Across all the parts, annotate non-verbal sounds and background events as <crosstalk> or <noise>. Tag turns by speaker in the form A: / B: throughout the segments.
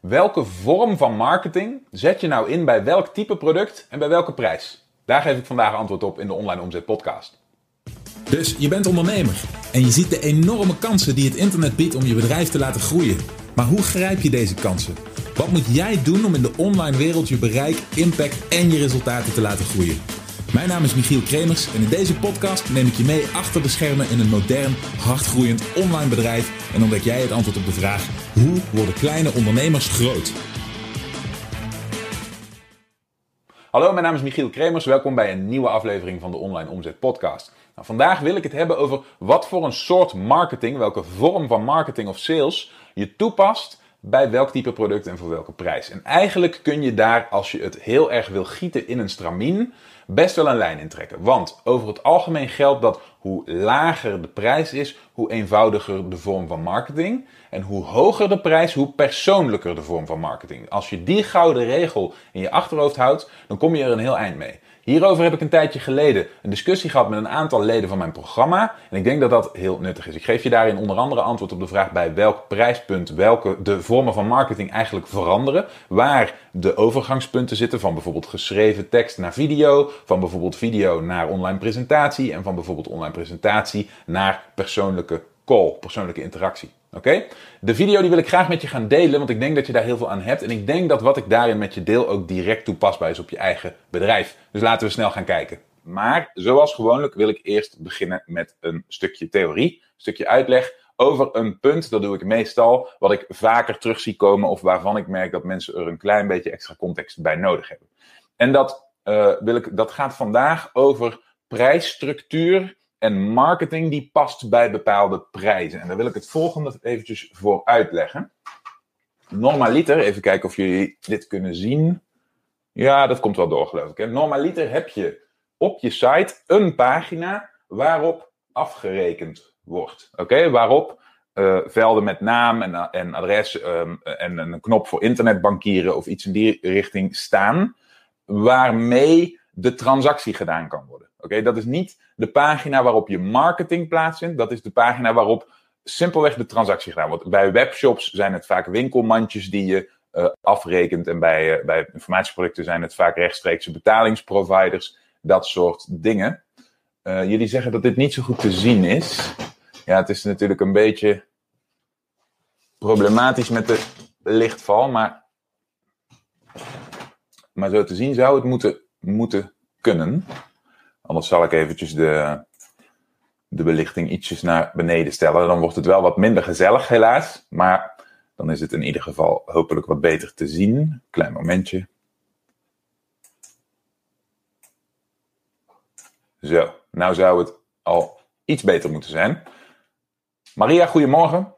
A: Welke vorm van marketing zet je nou in bij welk type product en bij welke prijs? Daar geef ik vandaag antwoord op in de Online Omzet Podcast.
B: Dus je bent ondernemer en je ziet de enorme kansen die het internet biedt om je bedrijf te laten groeien. Maar hoe grijp je deze kansen? Wat moet jij doen om in de online wereld je bereik, impact en je resultaten te laten groeien? Mijn naam is Michiel Kremers en in deze podcast neem ik je mee achter de schermen in een modern, hardgroeiend online bedrijf en ontdek jij het antwoord op de vraag: hoe worden kleine ondernemers groot?
A: Hallo, mijn naam is Michiel Kremers. Welkom bij een nieuwe aflevering van de Online Omzet Podcast. Nou, vandaag wil ik het hebben over wat voor een soort marketing, welke vorm van marketing of sales je toepast bij welk type product en voor welke prijs. En eigenlijk kun je daar, als je het heel erg wil gieten in een stramien, best wel een lijn intrekken. Want over het algemeen geldt dat hoe lager de prijs is, hoe eenvoudiger de vorm van marketing. En hoe hoger de prijs, hoe persoonlijker de vorm van marketing. Als je die gouden regel in je achterhoofd houdt, dan kom je er een heel eind mee. Hierover heb ik een tijdje geleden een discussie gehad met een aantal leden van mijn programma. En ik denk dat dat heel nuttig is. Ik geef je daarin onder andere antwoord op de vraag bij welk prijspunt welke de vormen van marketing eigenlijk veranderen. Waar de overgangspunten zitten van bijvoorbeeld geschreven tekst naar video, van bijvoorbeeld video naar online presentatie en van bijvoorbeeld online presentatie naar persoonlijke call, persoonlijke interactie. Oké? De video die wil ik graag met je gaan delen, want ik denk dat je daar heel veel aan hebt. En ik denk dat wat ik daarin met je deel ook direct toepasbaar is op je eigen bedrijf. Dus laten we snel gaan kijken. Maar zoals gewoonlijk wil ik eerst beginnen met een stukje theorie, een stukje uitleg over een punt. Dat doe ik meestal wat ik vaker terug zie komen of waarvan ik merk dat mensen er een klein beetje extra context bij nodig hebben. En dat, uh, wil ik, dat gaat vandaag over prijsstructuur en marketing die past bij bepaalde prijzen. En daar wil ik het volgende eventjes voor uitleggen. Normaliter, even kijken of jullie dit kunnen zien. Ja, dat komt wel door, geloof ik. Normaliter heb je op je site een pagina waarop afgerekend wordt. Oké, waarop uh, velden met naam en, en adres um, en een knop voor internetbankieren of iets in die richting staan, waarmee de transactie gedaan kan worden. Oké, dat is niet de pagina waarop je marketing plaatsvindt. Dat is de pagina waarop simpelweg de transactie gedaan wordt. Bij webshops zijn het vaak winkelmandjes die je uh, afrekent. En bij, uh, bij informatieproducten zijn het vaak rechtstreekse betalingsproviders. Dat soort dingen. Uh, jullie zeggen dat dit niet zo goed te zien is. Ja, het is natuurlijk een beetje problematisch met de lichtval. Maar, maar zo te zien zou het moeten, moeten kunnen. Anders zal ik eventjes de, de belichting ietsjes naar beneden stellen. Dan wordt het wel wat minder gezellig, helaas. Maar dan is het in ieder geval hopelijk wat beter te zien. Klein momentje. Zo, nou zou het al iets beter moeten zijn. Maria, goedemorgen.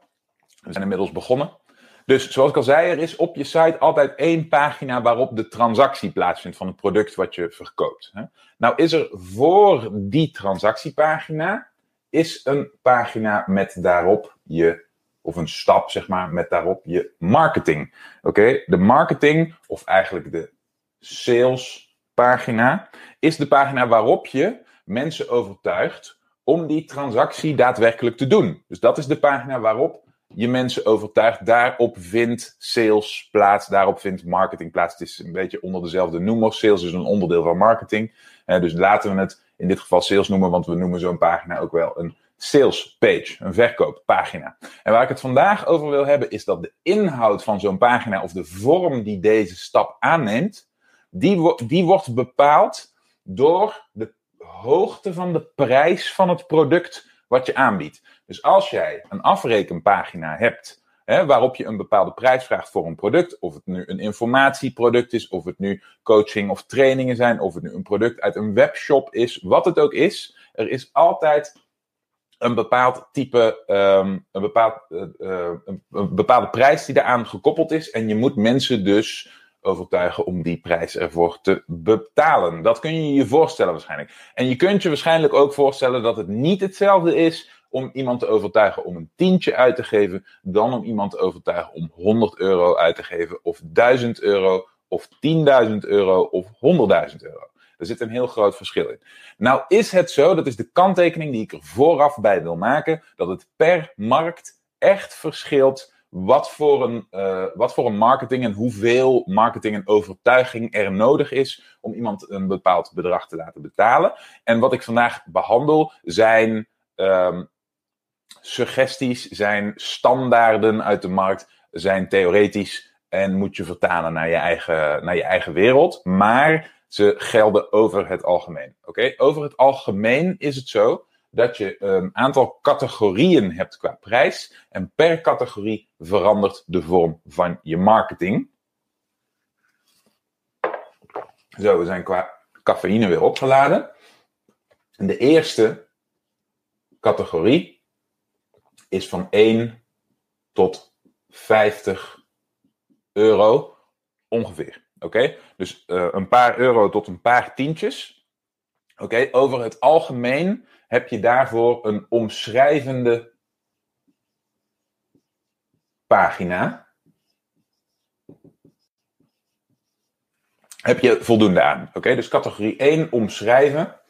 A: We zijn inmiddels begonnen. Dus zoals ik al zei, er is op je site altijd één pagina waarop de transactie plaatsvindt van het product wat je verkoopt. Nou is er voor die transactiepagina is een pagina met daarop je, of een stap zeg maar, met daarop je marketing. Oké, de marketing, of eigenlijk de salespagina, is de pagina waarop je mensen overtuigt om die transactie daadwerkelijk te doen. Dus dat is de pagina waarop je mensen overtuigt. Daarop vindt sales plaats, daarop vindt marketing plaats. Het is een beetje onder dezelfde noemer. Sales is een onderdeel van marketing. Uh, dus laten we het in dit geval sales noemen, want we noemen zo'n pagina ook wel een sales page, een verkooppagina. En waar ik het vandaag over wil hebben, is dat de inhoud van zo'n pagina of de vorm die deze stap aanneemt, die, die wordt bepaald door de hoogte van de prijs van het product wat je aanbiedt. Dus als jij een afrekenpagina hebt hè, waarop je een bepaalde prijs vraagt voor een product, of het nu een informatieproduct is, of het nu coaching of trainingen zijn, of het nu een product uit een webshop is, wat het ook is, er is altijd een bepaald type, um, een, bepaald, uh, uh, een bepaalde prijs die daaraan gekoppeld is. En je moet mensen dus overtuigen om die prijs ervoor te betalen. Dat kun je je voorstellen waarschijnlijk. En je kunt je waarschijnlijk ook voorstellen dat het niet hetzelfde is om iemand te overtuigen om een tientje uit te geven, dan om iemand te overtuigen om 100 euro uit te geven, of 1000 euro, of 10.000 euro, of 100.000 euro. Er zit een heel groot verschil in. Nou is het zo, dat is de kanttekening die ik er vooraf bij wil maken, dat het per markt echt verschilt wat voor, een, uh, wat voor een marketing en hoeveel marketing en overtuiging er nodig is om iemand een bepaald bedrag te laten betalen. En wat ik vandaag behandel zijn um, suggesties, zijn standaarden uit de markt, zijn theoretisch en moet je vertalen naar je eigen, naar je eigen wereld. Maar ze gelden over het algemeen. Oké, over het algemeen is het zo dat je een aantal categorieën hebt qua prijs. En per categorie verandert de vorm van je marketing. Zo, we zijn qua cafeïne weer opgeladen. En de eerste categorie is van 1 tot 50 euro ongeveer. Oké, dus uh, een paar euro tot een paar tientjes. Oké, over het algemeen heb je daarvoor een omschrijvende pagina. Heb je voldoende aan. Oké, dus categorie 1 omschrijven.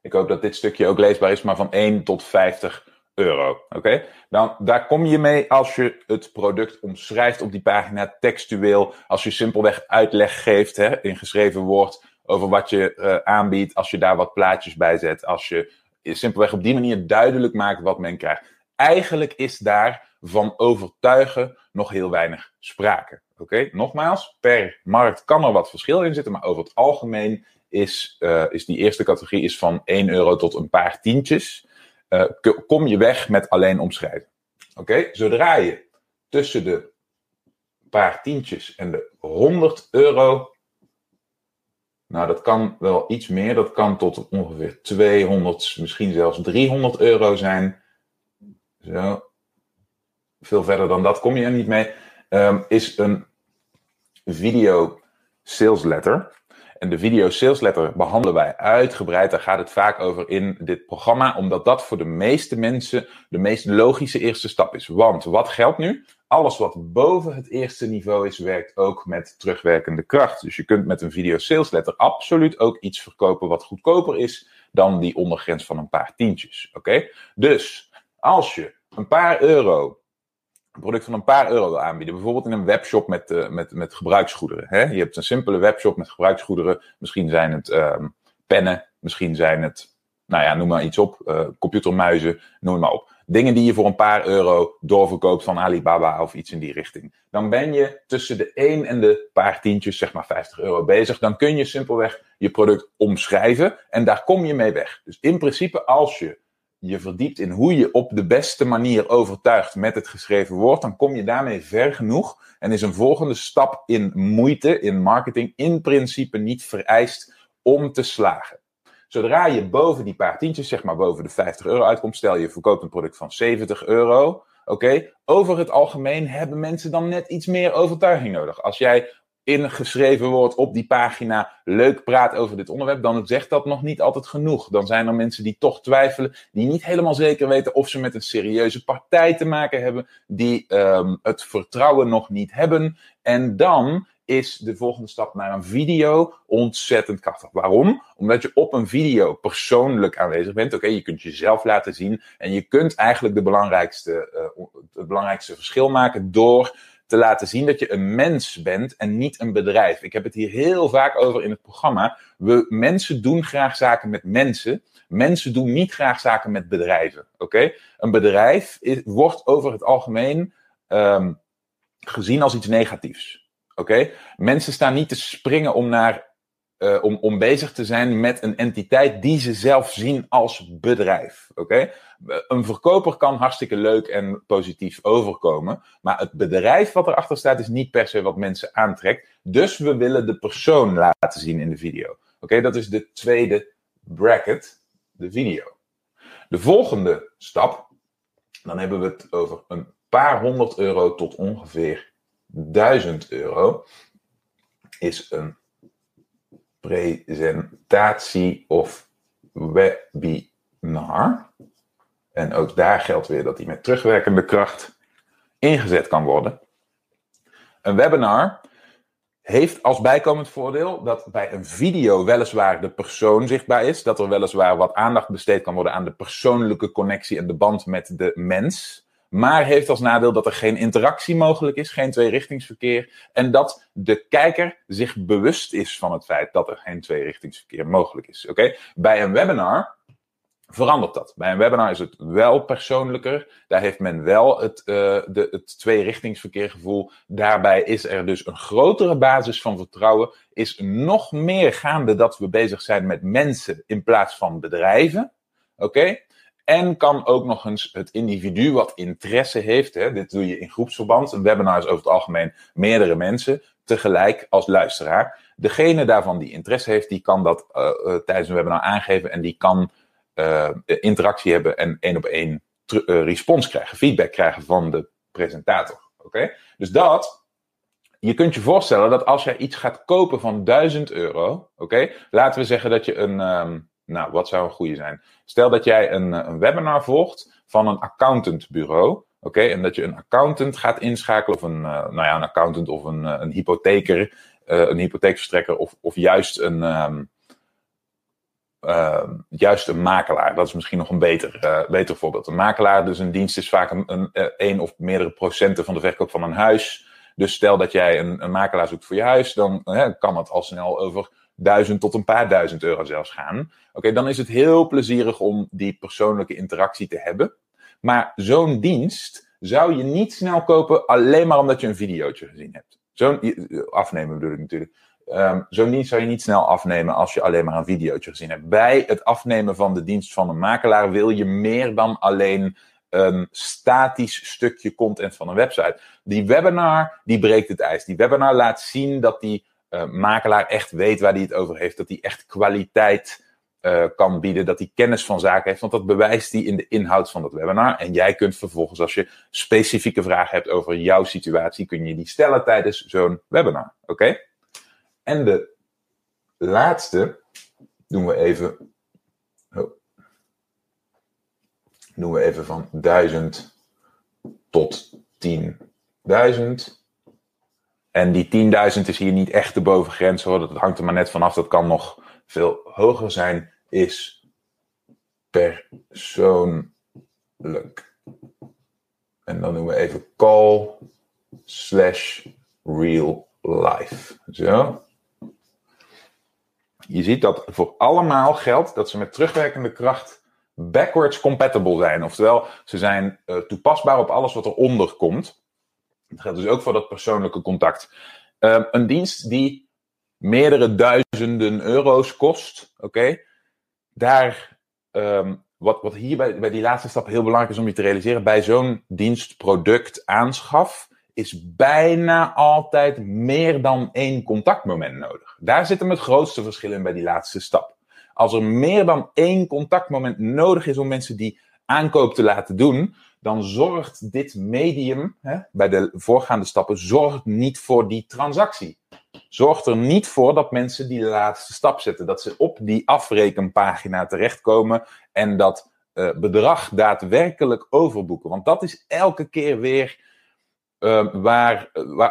A: Ik hoop dat dit stukje ook leesbaar is, maar van 1 tot 50 euro. Oké? Dan daar kom je mee als je het product omschrijft op die pagina textueel. Als je simpelweg uitleg geeft hè, in geschreven woord over wat je uh, aanbiedt. Als je daar wat plaatjes bij zet. Als je simpelweg op die manier duidelijk maakt wat men krijgt. Eigenlijk is daar van overtuigen nog heel weinig sprake. Oké, nogmaals, per markt kan er wat verschil in zitten, maar over het algemeen is, uh, is die eerste categorie is van 1 euro tot een paar tientjes. Uh, kom je weg met alleen omschrijven. Oké, zodra je tussen de paar tientjes en de 100 euro nou, dat kan wel iets meer. Dat kan tot ongeveer 200, misschien zelfs 300 euro zijn. Zo. Veel verder dan dat kom je er niet mee. Um, is een video sales letter. En de video sales letter behandelen wij uitgebreid. Daar gaat het vaak over in dit programma, omdat dat voor de meeste mensen de meest logische eerste stap is. Want wat geldt nu? Alles wat boven het eerste niveau is, werkt ook met terugwerkende kracht. Dus je kunt met een video sales letter absoluut ook iets verkopen wat goedkoper is dan die ondergrens van een paar tientjes. Oké? Dus als je een paar euro een product van een paar euro wil aanbieden. Bijvoorbeeld in een webshop met, uh, met, met gebruiksgoederen. Hè? Je hebt een simpele webshop met gebruiksgoederen. Misschien zijn het um, pennen, misschien zijn het, nou ja, noem maar iets op. Uh, computermuizen, noem maar op. Dingen die je voor een paar euro doorverkoopt van Alibaba of iets in die richting. Dan ben je tussen de 1 en de paar tientjes, zeg maar 50 euro bezig. Dan kun je simpelweg je product omschrijven en daar kom je mee weg. Dus in principe als je je verdiept in hoe je op de beste manier overtuigt met het geschreven woord, dan kom je daarmee ver genoeg en is een volgende stap in moeite, in marketing, in principe niet vereist om te slagen. Zodra je boven die paar tientjes, zeg maar boven de 50 euro uitkomt, stel je verkoopt een product van 70 euro, oké, over het algemeen hebben mensen dan net iets meer overtuiging nodig. Als jij in geschreven woord op die pagina leuk praat over dit onderwerp, dan zegt dat nog niet altijd genoeg. Dan zijn er mensen die toch twijfelen, die niet helemaal zeker weten of ze met een serieuze partij te maken hebben, die um, het vertrouwen nog niet hebben. En dan is de volgende stap naar een video ontzettend krachtig. Waarom? Omdat je op een video persoonlijk aanwezig bent. Oké, je kunt jezelf laten zien en je kunt eigenlijk de belangrijkste, uh, het belangrijkste verschil maken door te laten zien dat je een mens bent en niet een bedrijf. Ik heb het hier heel vaak over in het programma. We, mensen doen graag zaken met mensen. Mensen doen niet graag zaken met bedrijven. Oké? Een bedrijf is, wordt over het algemeen um, gezien als iets negatiefs. Oké? Mensen staan niet te springen om naar uh, om, om bezig te zijn met een entiteit die ze zelf zien als bedrijf. Oké? Een verkoper kan hartstikke leuk en positief overkomen, maar het bedrijf wat erachter staat is niet per se wat mensen aantrekt. Dus we willen de persoon laten zien in de video. Oké, dat is de tweede bracket, de video. De volgende stap, dan hebben we het over een paar honderd euro tot ongeveer duizend euro, is een presentatie of webinar. En ook daar geldt weer dat die met terugwerkende kracht ingezet kan worden. Een webinar heeft als bijkomend voordeel dat bij een video weliswaar de persoon zichtbaar is, dat er weliswaar wat aandacht besteed kan worden aan de persoonlijke connectie en de band met de mens. Maar heeft als nadeel dat er geen interactie mogelijk is, geen tweerichtingsverkeer. En dat de kijker zich bewust is van het feit dat er geen tweerichtingsverkeer mogelijk is. Oké? Bij een webinar verandert dat. Bij een webinar is het wel persoonlijker. Daar heeft men wel het, uh, de, het tweerichtingsverkeergevoel. Daarbij is er dus een grotere basis van vertrouwen. Is nog meer gaande dat we bezig zijn met mensen in plaats van bedrijven. Oké? En kan ook nog eens het individu wat interesse heeft. Hè, dit doe je in groepsverband. Een webinar is over het algemeen meerdere mensen tegelijk als luisteraar. Degene daarvan die interesse heeft, die kan dat uh, uh, tijdens een webinar aangeven en die kan uh, interactie hebben en één op één respons krijgen, feedback krijgen van de presentator. Oké? Dus dat, je kunt je voorstellen dat als jij iets gaat kopen van 1000 euro, oké, laten we zeggen dat je een, um, nou, wat zou een goede zijn? Stel dat jij een, een webinar volgt van een accountantbureau. Oké, en dat je een accountant gaat inschakelen, of een, uh, nou ja, een accountant of een, een hypotheker, een hypotheekverstrekker, of, of juist een, um, uh, juist een makelaar. Dat is misschien nog een beter, beter voorbeeld. Een makelaar, dus een dienst, is vaak een, een, een, of meerdere procenten van de verkoop van een huis. Dus stel dat jij een, een makelaar zoekt voor je huis, dan kan het al snel over duizend tot een paar duizend euro zelfs gaan. Oké, dan is het heel plezierig om die persoonlijke interactie te hebben. Maar zo'n dienst zou je niet snel kopen alleen maar omdat je een videootje gezien hebt. Zo'n afnemen bedoel ik natuurlijk. Um, zo'n dienst zou je niet snel afnemen als je alleen maar een videootje gezien hebt. Bij het afnemen van de dienst van een makelaar wil je meer dan alleen een statisch stukje content van een website. Die webinar, die breekt het ijs. Die webinar laat zien dat die uh, makelaar echt weet waar hij het over heeft. Dat hij echt kwaliteit uh, kan bieden. Dat hij kennis van zaken heeft. Want dat bewijst hij in de inhoud van dat webinar. En jij kunt vervolgens, als je specifieke vragen hebt over jouw situatie, kun je die stellen tijdens zo'n webinar. Oké? En de laatste doen we even. Oh, doen we even van 1000 tot 10.000. En die 10.000 is hier niet echt de bovengrens hoor. Dat hangt er maar net vanaf. Dat kan nog veel hoger zijn. Is persoonlijk. En dan doen we even call slash real life. Zo. Je ziet dat voor allemaal geldt dat ze met terugwerkende kracht backwards compatible zijn. Oftewel, ze zijn uh, toepasbaar op alles wat eronder komt. Dat geldt dus ook voor dat persoonlijke contact. Uh, een dienst die meerdere duizenden euro's kost, oké, daar, um, wat, wat hier bij, bij die laatste stap heel belangrijk is om je te realiseren, bij zo'n dienstproduct aanschaf, is bijna altijd meer dan één contactmoment nodig. Daar zit hem het grootste verschil in bij die laatste stap. Als er meer dan één contactmoment nodig is om mensen die aankoop te laten doen, dan zorgt dit medium, hè, bij de voorgaande stappen, zorgt niet voor die transactie. Zorgt er niet voor dat mensen die laatste stap zetten. Dat ze op die afrekenpagina terechtkomen en dat uh, bedrag daadwerkelijk overboeken. Want dat is elke keer weer uh, waar,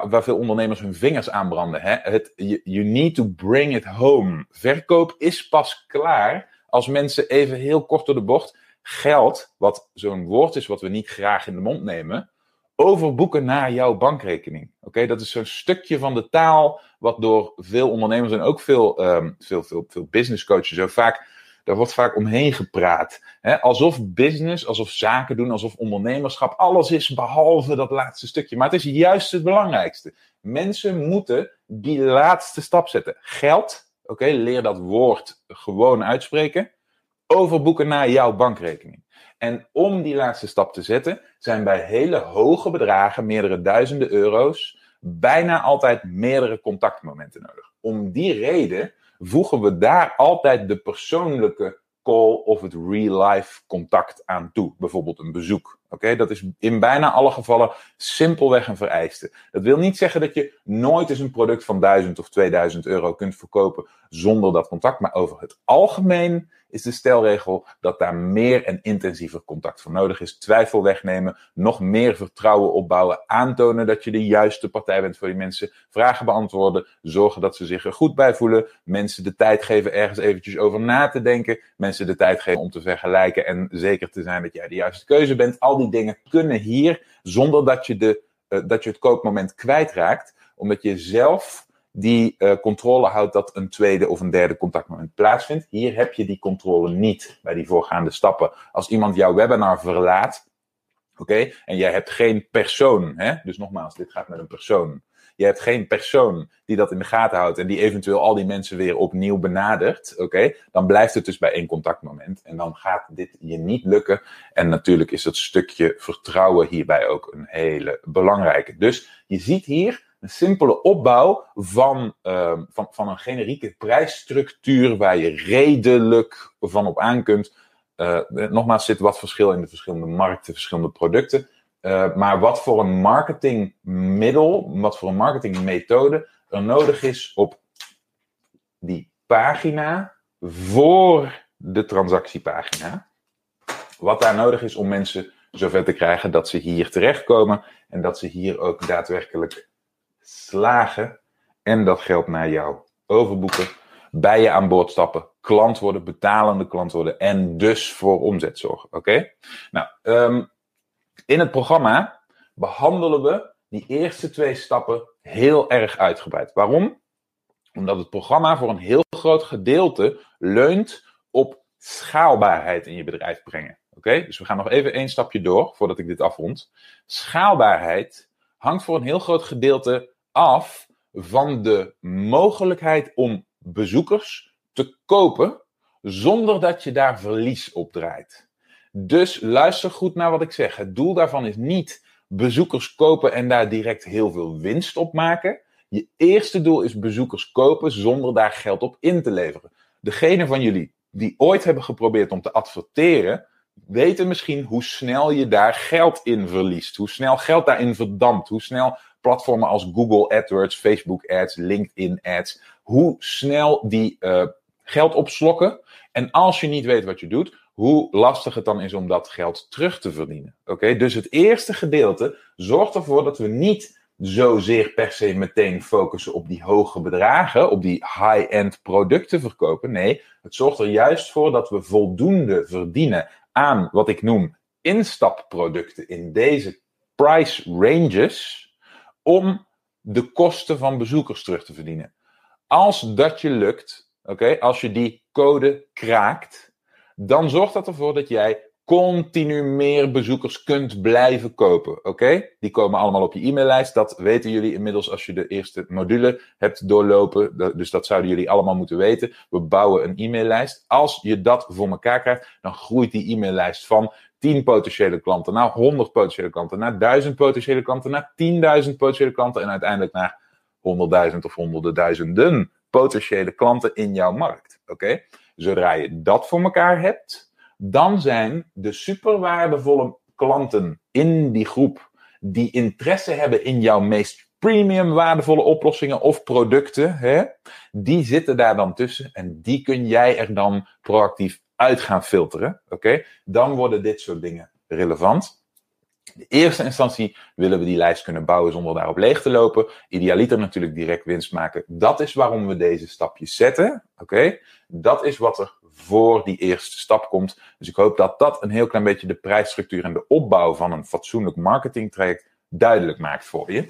A: waar, veel ondernemers hun vingers aan branden. Hè? Het, you need to bring it home. Verkoop is pas klaar als mensen even heel kort door de bocht geld, wat zo'n woord is wat we niet graag in de mond nemen, overboeken naar jouw bankrekening. Oké, dat is zo'n stukje van de taal wat door veel ondernemers en ook veel, um, veel, veel, veel business coaches zo vaak daar wordt vaak omheen gepraat. Hè? Alsof business, alsof zaken doen, alsof ondernemerschap alles is behalve dat laatste stukje. Maar het is juist het belangrijkste. Mensen moeten die laatste stap zetten. Geld, oké, leer dat woord gewoon uitspreken. Overboeken naar jouw bankrekening. En om die laatste stap te zetten, zijn bij hele hoge bedragen, meerdere duizenden euro's, bijna altijd meerdere contactmomenten nodig. Om die reden voegen we daar altijd de persoonlijke call of het real-life contact aan toe. Bijvoorbeeld een bezoek. Oké, dat is in bijna alle gevallen simpelweg een vereiste. Dat wil niet zeggen dat je nooit eens een product van 1000 of 2000 euro kunt verkopen zonder dat contact. Maar over het algemeen is de stelregel dat daar meer en intensiever contact voor nodig is. Twijfel wegnemen, nog meer vertrouwen opbouwen, aantonen dat je de juiste partij bent voor die mensen, vragen beantwoorden, zorgen dat ze zich er goed bij voelen, mensen de tijd geven ergens eventjes over na te denken, mensen de tijd geven om te vergelijken en zeker te zijn dat jij de juiste keuze bent. Al die dingen kunnen hier zonder dat je, de, uh, dat je het koopmoment kwijtraakt. Omdat je zelf die uh, controle houdt dat een tweede of een derde contactmoment plaatsvindt. Hier heb je die controle niet bij die voorgaande stappen. Als iemand jouw webinar verlaat, oké, en jij hebt geen persoon, hè? dus nogmaals, dit gaat met een persoon. Je hebt geen persoon die dat in de gaten houdt en die eventueel al die mensen weer opnieuw benadert, oké, dan blijft het dus bij één contactmoment. En dan gaat dit je niet lukken. En natuurlijk is dat stukje vertrouwen hierbij ook een hele belangrijke. Dus je ziet hier een simpele opbouw van, uh, van, van een generieke prijsstructuur waar je redelijk van op aan kunt. Uh, nogmaals, zit wat verschil in de verschillende markten, verschillende producten. Uh, maar wat voor een marketingmiddel, wat voor een marketingmethode er nodig is op die pagina voor de transactiepagina. Wat daar nodig is om mensen zover te krijgen dat ze hier terechtkomen en dat ze hier ook daadwerkelijk slagen. En dat geldt naar jou overboeken, bij je aan boord stappen, klant worden, betalende klant worden en dus voor omzet zorgen. Oké? Nou, um, in het programma behandelen we die eerste twee stappen heel erg uitgebreid. Waarom? Omdat het programma voor een heel groot gedeelte leunt op schaalbaarheid in je bedrijf brengen. Oké, dus we gaan nog even één stapje door voordat ik dit afrond. Schaalbaarheid hangt voor een heel groot gedeelte af van de mogelijkheid om bezoekers te kopen zonder dat je daar verlies op draait. Dus luister goed naar wat ik zeg. Het doel daarvan is niet bezoekers kopen en daar direct heel veel winst op maken. Je eerste doel is bezoekers kopen zonder daar geld op in te leveren. Degene van jullie die ooit hebben geprobeerd om te adverteren, weten misschien hoe snel je daar geld in verliest. Hoe snel geld daarin verdampt. Hoe snel platformen als Google AdWords, Facebook Ads, LinkedIn Ads, hoe snel die uh, geld opslokken. En als je niet weet wat je doet, hoe lastig het dan is om dat geld terug te verdienen. Oké, dus het eerste gedeelte zorgt ervoor dat we niet zozeer per se meteen focussen op die hoge bedragen, op die high-end producten verkopen. Nee, het zorgt er juist voor dat we voldoende verdienen aan wat ik noem instapproducten in deze price ranges om de kosten van bezoekers terug te verdienen. Als dat je lukt, oké, als je die code kraakt, dan zorgt dat ervoor dat jij continu meer bezoekers kunt blijven kopen. Oké? Die komen allemaal op je e-maillijst. Dat weten jullie inmiddels als je de eerste module hebt doorlopen. Dus dat zouden jullie allemaal moeten weten. We bouwen een e-maillijst. Als je dat voor elkaar krijgt, dan groeit die e-maillijst van 10 potentiële klanten naar 100 potentiële klanten, naar 1000 potentiële klanten, naar 10.000 potentiële klanten en uiteindelijk naar 100.000 of honderden duizenden potentiële klanten in jouw markt. Oké? Zodra je dat voor elkaar hebt, dan zijn de super waardevolle klanten in die groep die interesse hebben in jouw meest premium waardevolle oplossingen of producten, hè, die zitten daar dan tussen en die kun jij er dan proactief uit gaan filteren. Oké, dan worden dit soort dingen relevant. In de eerste instantie willen we die lijst kunnen bouwen zonder daarop leeg te lopen. Idealiter natuurlijk direct winst maken. Dat is waarom we deze stapjes zetten. Oké, dat is wat er voor die eerste stap komt. Dus ik hoop dat dat een heel klein beetje de prijsstructuur en de opbouw van een fatsoenlijk marketingtraject duidelijk maakt voor je.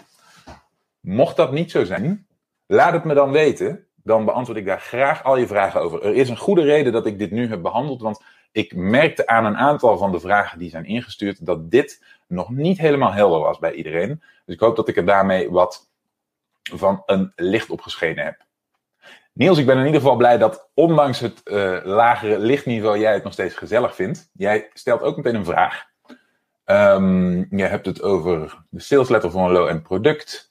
A: Mocht dat niet zo zijn, laat het me dan weten. Dan beantwoord ik daar graag al je vragen over. Er is een goede reden dat ik dit nu heb behandeld, want ik merkte aan een aantal van de vragen die zijn ingestuurd dat dit nog niet helemaal helder was bij iedereen. Dus ik hoop dat ik er daarmee wat van een licht op geschenen heb. Niels, ik ben in ieder geval blij dat ondanks het uh, lagere lichtniveau jij het nog steeds gezellig vindt. Jij stelt ook meteen een vraag. Um, je hebt het over de sales letter voor een low-end product.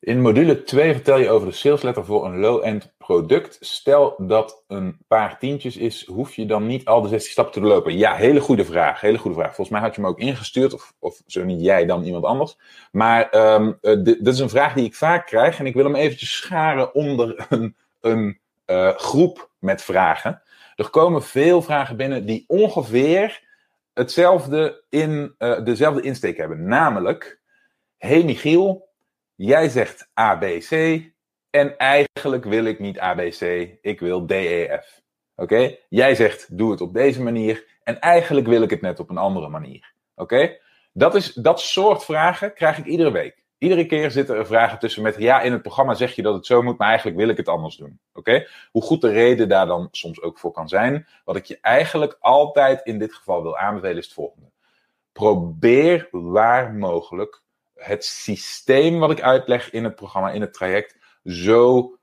A: In module 2 vertel je over de sales letter voor een low-end product. Stel dat een paar tientjes is, hoef je dan niet al de 16 stappen te doorlopen? Ja, hele goede vraag. Hele goede vraag. Volgens mij had je hem ook ingestuurd, of, of zo niet jij, dan iemand anders. Maar um, dit is een vraag die ik vaak krijg en ik wil hem eventjes scharen onder een, een uh, groep met vragen. Er komen veel vragen binnen die ongeveer hetzelfde in, uh, dezelfde insteek hebben. Namelijk, hey Michiel, Jij zegt ABC en eigenlijk wil ik niet ABC, ik wil DEF. Oké? Jij zegt doe het op deze manier En eigenlijk wil ik het net op een andere manier. Oké? Dat, is, dat soort vragen krijg ik iedere week. Iedere keer zitten er vragen tussen met ja, in het programma zeg je dat het zo moet, maar eigenlijk wil ik het anders doen. Oké? Hoe goed de reden daar dan soms ook voor kan zijn. Wat ik je eigenlijk altijd in dit geval wil aanbevelen is het volgende. Probeer waar mogelijk het systeem wat ik uitleg in het programma, in het traject, zo,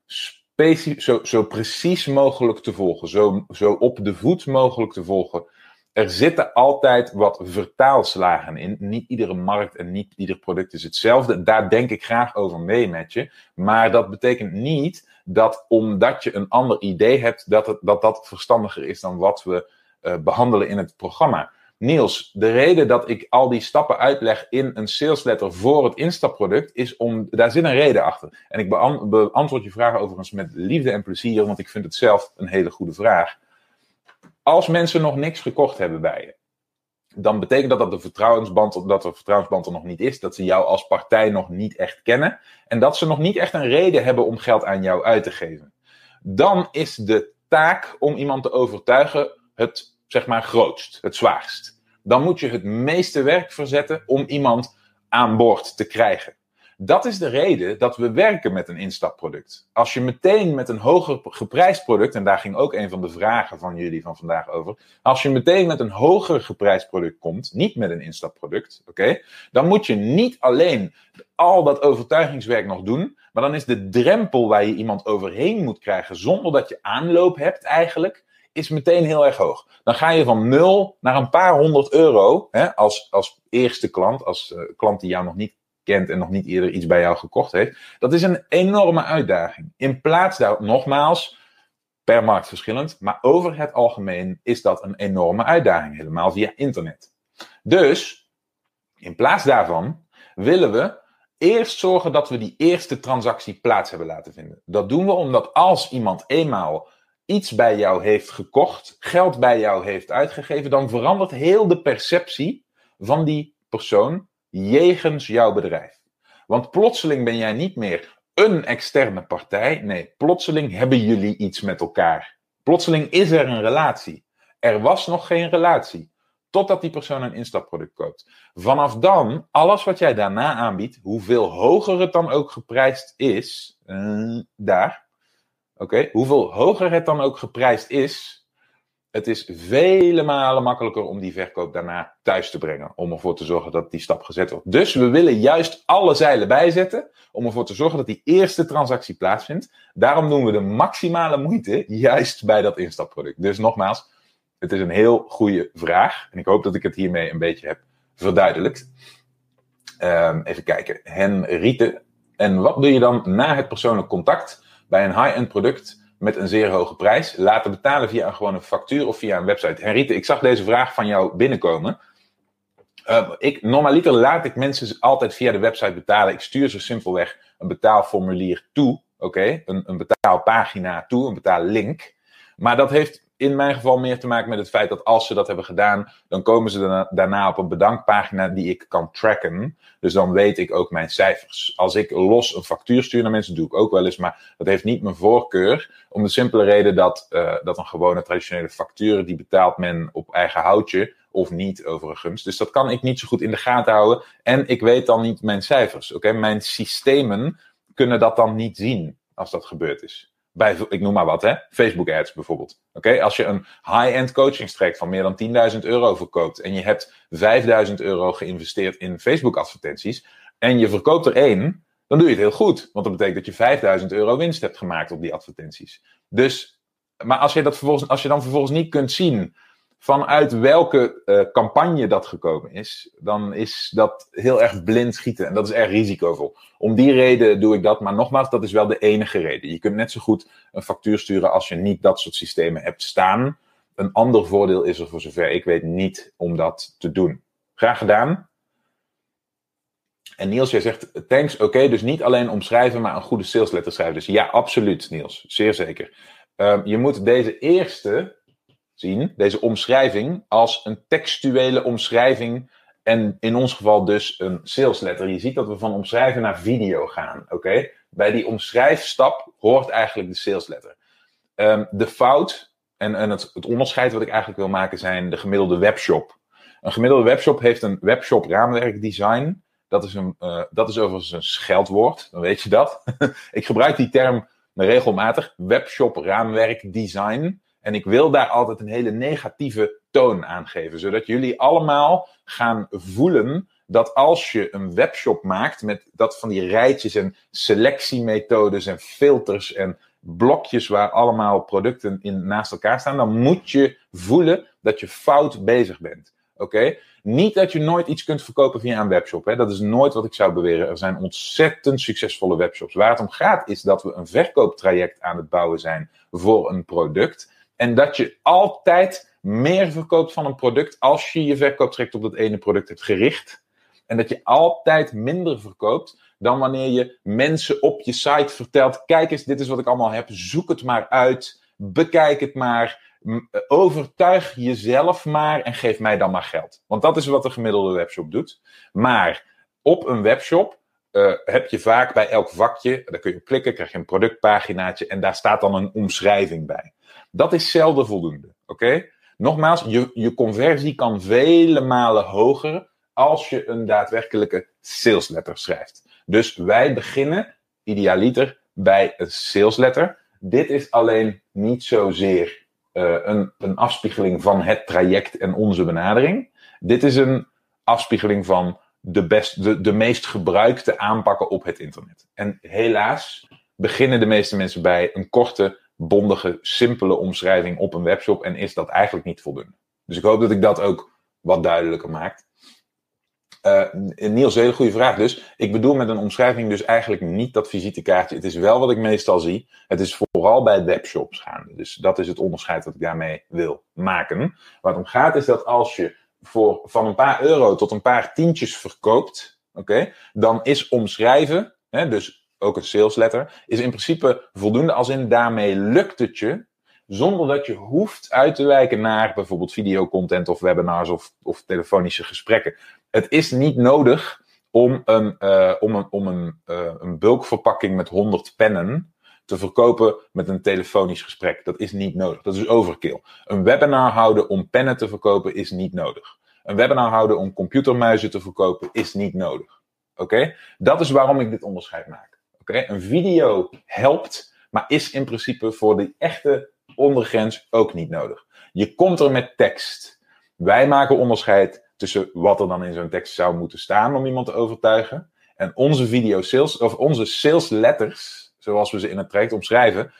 A: zo, zo precies mogelijk te volgen. Zo, zo op de voet mogelijk te volgen. Er zitten altijd wat vertaalslagen in. Niet iedere markt en niet ieder product is hetzelfde. Daar denk ik graag over mee met je. Maar dat betekent niet dat omdat je een ander idee hebt, dat het, dat, dat verstandiger is dan wat we uh, behandelen in het programma. Niels, de reden dat ik al die stappen uitleg in een salesletter voor het instapproduct is om, daar zit een reden achter. En ik beantwoord je vraag overigens met liefde en plezier, want ik vind het zelf een hele goede vraag. Als mensen nog niks gekocht hebben bij je, dan betekent dat dat de vertrouwensband, dat de vertrouwensband er nog niet is, dat ze jou als partij nog niet echt kennen en dat ze nog niet echt een reden hebben om geld aan jou uit te geven. Dan is de taak om iemand te overtuigen het zeg maar grootst, het zwaarst. Dan moet je het meeste werk verzetten om iemand aan boord te krijgen. Dat is de reden dat we werken met een instapproduct. Als je meteen met een hoger geprijsd product, en daar ging ook een van de vragen van jullie van vandaag over. Als je meteen met een hoger geprijsd product komt, niet met een instapproduct, oké, dan moet je niet alleen al dat overtuigingswerk nog doen, maar dan is de drempel waar je iemand overheen moet krijgen zonder dat je aanloop hebt eigenlijk, is meteen heel erg hoog. Dan ga je van nul naar een paar honderd euro hè, als, als eerste klant, als uh, klant die jou nog niet kent en nog niet eerder iets bij jou gekocht heeft. Dat is een enorme uitdaging. In plaats daar, nogmaals, per markt verschillend, maar over het algemeen is dat een enorme uitdaging, helemaal via internet. Dus, in plaats daarvan willen we eerst zorgen dat we die eerste transactie plaats hebben laten vinden. Dat doen we omdat als iemand eenmaal iets bij jou heeft gekocht, geld bij jou heeft uitgegeven, dan verandert heel de perceptie van die persoon jegens jouw bedrijf. Want plotseling ben jij niet meer een externe partij. Nee, plotseling hebben jullie iets met elkaar. Plotseling is er een relatie. Er was nog geen relatie. Totdat die persoon een instapproduct koopt. Vanaf dan, alles wat jij daarna aanbiedt, hoeveel hoger het dan ook geprijsd is, uh, daar, Oké, hoeveel hoger het dan ook geprijsd is, het is vele malen makkelijker om die verkoop daarna thuis te brengen. Om ervoor te zorgen dat die stap gezet wordt. Dus we willen juist alle zeilen bijzetten. Om ervoor te zorgen dat die eerste transactie plaatsvindt. Daarom doen we de maximale moeite juist bij dat instapproduct. Dus nogmaals, het is een heel goede vraag. En ik hoop dat ik het hiermee een beetje heb verduidelijkt. Um, even kijken. Henriette. En wat doe je dan na het persoonlijk contact? Bij een high-end product met een zeer hoge prijs laten betalen via een gewone factuur of via een website. Henriette, ik zag deze vraag van jou binnenkomen. Uh, ik, normaliter laat ik mensen altijd via de website betalen. Ik stuur ze simpelweg een betaalformulier toe. Oké, een, een betaalpagina toe, een betaallink. Maar dat heeft in mijn geval meer te maken met het feit dat als ze dat hebben gedaan, dan komen ze daarna op een bedankpagina die ik kan tracken. Dus dan weet ik ook mijn cijfers. Als ik los een factuur stuur naar mensen, doe ik ook wel eens, maar dat heeft niet mijn voorkeur. Om de simpele reden dat, uh, dat een gewone traditionele factuur, die betaalt men op eigen houtje of niet overigens. Dus dat kan ik niet zo goed in de gaten houden. En ik weet dan niet mijn cijfers. Oké, mijn systemen kunnen dat dan niet zien als dat gebeurd is bij, ik noem maar wat, hè, Facebook ads bijvoorbeeld. Oké, als je een high-end coachingstraject van meer dan 10.000 euro verkoopt en je hebt 5.000 euro geïnvesteerd in Facebook advertenties en je verkoopt er één, dan doe je het heel goed. Want dat betekent dat je 5.000 euro winst hebt gemaakt op die advertenties. Dus, maar als je, dat vervolgens, als je dan vervolgens niet kunt zien vanuit welke uh, campagne dat gekomen is, dan is dat heel erg blind schieten. En dat is erg risicovol. Om die reden doe ik dat. Maar nogmaals, dat is wel de enige reden. Je kunt net zo goed een factuur sturen als je niet dat soort systemen hebt staan. Een ander voordeel is er voor zover ik weet niet om dat te doen. Graag gedaan. En Niels, jij zegt thanks, oké, dus niet alleen omschrijven, maar een goede salesletter schrijven. Dus ja, absoluut, Niels, zeer zeker. Uh, je moet deze eerste zien, deze omschrijving, als een textuele omschrijving. En in ons geval dus een sales letter. Je ziet dat we van omschrijven naar video gaan. Oké? Bij die omschrijfstap hoort eigenlijk de sales letter. Um, de fout En, en het, het onderscheid wat ik eigenlijk wil maken zijn de gemiddelde webshop. Een gemiddelde webshop heeft een webshop raamwerkdesign. Dat is, een, uh, dat is overigens een scheldwoord, dan weet je dat. <laughs> ik gebruik die term regelmatig, webshop raamwerkdesign. En ik wil daar altijd een hele negatieve toon aan geven, zodat jullie allemaal gaan voelen dat als je een webshop maakt met dat van die rijtjes en selectiemethodes en filters en blokjes waar allemaal producten in naast elkaar staan, dan moet je voelen dat je fout bezig bent. Oké? Niet dat je nooit iets kunt verkopen via een webshop. Hè? Dat is nooit wat ik zou beweren. Er zijn ontzettend succesvolle webshops. Waar het om gaat is dat we een verkooptraject aan het bouwen zijn voor een product. En dat je altijd meer verkoopt van een product als je je verkooptraject op dat ene product hebt gericht. En dat je altijd minder verkoopt dan wanneer je mensen op je site vertelt: kijk eens, dit is wat ik allemaal heb, zoek het maar uit, bekijk het maar, overtuig jezelf maar en geef mij dan maar geld. Want dat is wat de gemiddelde webshop doet. Maar op een webshop uh, heb je vaak bij elk vakje, daar kun je klikken, krijg je een productpaginaatje en daar staat dan een omschrijving bij. Dat is zelden voldoende. Oké? Nogmaals, je, je conversie kan vele malen hoger als je een daadwerkelijke salesletter schrijft. Dus wij beginnen idealiter bij een salesletter. Dit is alleen niet zozeer uh, een, een afspiegeling van het traject en onze benadering. Dit is een afspiegeling van de, best, de, de meest gebruikte aanpakken op het internet. En helaas beginnen de meeste mensen bij een korte, bondige, simpele omschrijving op een webshop en is dat eigenlijk niet voldoende. Dus ik hoop dat ik dat ook wat duidelijker maak. Uh, Niels, een hele goede vraag dus. Ik bedoel met een omschrijving dus eigenlijk niet dat visitekaartje. Het is wel wat ik meestal zie. Het is vooral bij webshops gaande. Dus dat is het onderscheid dat ik daarmee wil maken. Waar om gaat is dat als je voor, van een paar euro tot een paar tientjes verkoopt, oké, dan is omschrijven, hè, dus ook een salesletter, is in principe voldoende als in daarmee lukt het je zonder dat je hoeft uit te wijken naar bijvoorbeeld videocontent of webinars of, of telefonische gesprekken. Het is niet nodig om een, uh, om een, om een, uh, een bulkverpakking met 100 pennen te verkopen met een telefonisch gesprek. Dat is niet nodig. Dat is overkill. Een webinar houden om pennen te verkopen is niet nodig. Een webinar houden om computermuizen te verkopen is niet nodig. Oké? Dat is waarom ik dit onderscheid maak. Een video helpt, maar is in principe voor de echte ondergrens ook niet nodig. Je komt er met tekst. Wij maken onderscheid tussen wat er dan in zo'n tekst zou moeten staan om iemand te overtuigen. En onze video sales, of onze sales letters, zoals we ze in het traject omschrijven,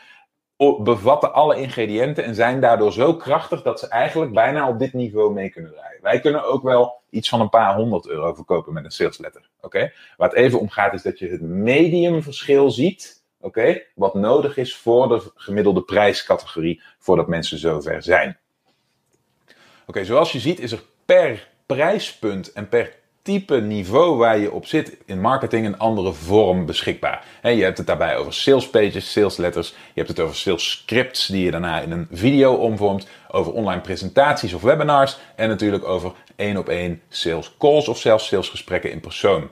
A: bevatten alle ingrediënten en zijn daardoor zo krachtig dat ze eigenlijk bijna op dit niveau mee kunnen draaien. Wij kunnen ook wel iets van een paar honderd euro verkopen met een sales letter. Oké? Waar het even om gaat is dat je het mediumverschil ziet. Oké? Wat nodig is voor de gemiddelde prijscategorie voordat mensen zover zijn. Oké, zoals je ziet is er per prijspunt en per type niveau waar je op zit in marketing een andere vorm beschikbaar. je hebt het daarbij over sales pages, sales letters. Je hebt het over sales scripts die je daarna in een video omvormt. Over online presentaties of webinars. En natuurlijk over één op één sales calls of zelfs salesgesprekken in persoon.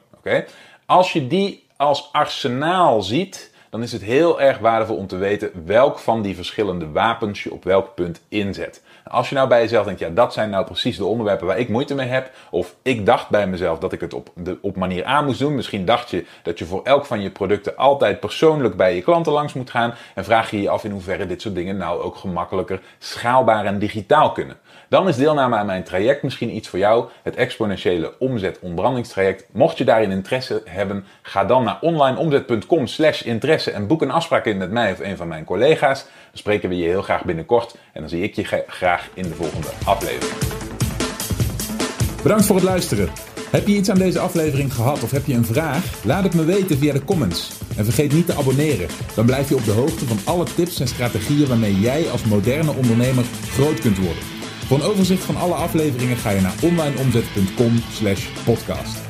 A: Als je die als arsenaal ziet, dan is het heel erg waardevol om te weten welk van die verschillende wapens je op welk punt inzet. Als je nou bij jezelf denkt, ja, dat zijn nou precies de onderwerpen waar ik moeite mee heb. Of ik dacht bij mezelf dat ik het op, de, op manier A moest doen. Misschien dacht je dat je voor elk van je producten altijd persoonlijk bij je klanten langs moet gaan. En vraag je je af in hoeverre dit soort dingen nou ook gemakkelijker schaalbaar en digitaal kunnen. Dan is deelname aan mijn traject misschien iets voor jou. Het exponentiële omzet ontbrandingstraject. Mocht je daarin interesse hebben, ga dan naar onlineomzet.com slash interesse en boek een afspraak in met mij of een van mijn collega's. Dan spreken we je heel graag binnenkort en dan zie ik je graag in de volgende aflevering.
B: Bedankt voor het luisteren. Heb je iets aan deze aflevering gehad of heb je een vraag? Laat het me weten via de comments. En vergeet niet te abonneren. Dan blijf je op de hoogte van alle tips en strategieën waarmee jij als moderne ondernemer groot kunt worden. Voor een overzicht van alle afleveringen ga je naar onlineomzet.com/podcast.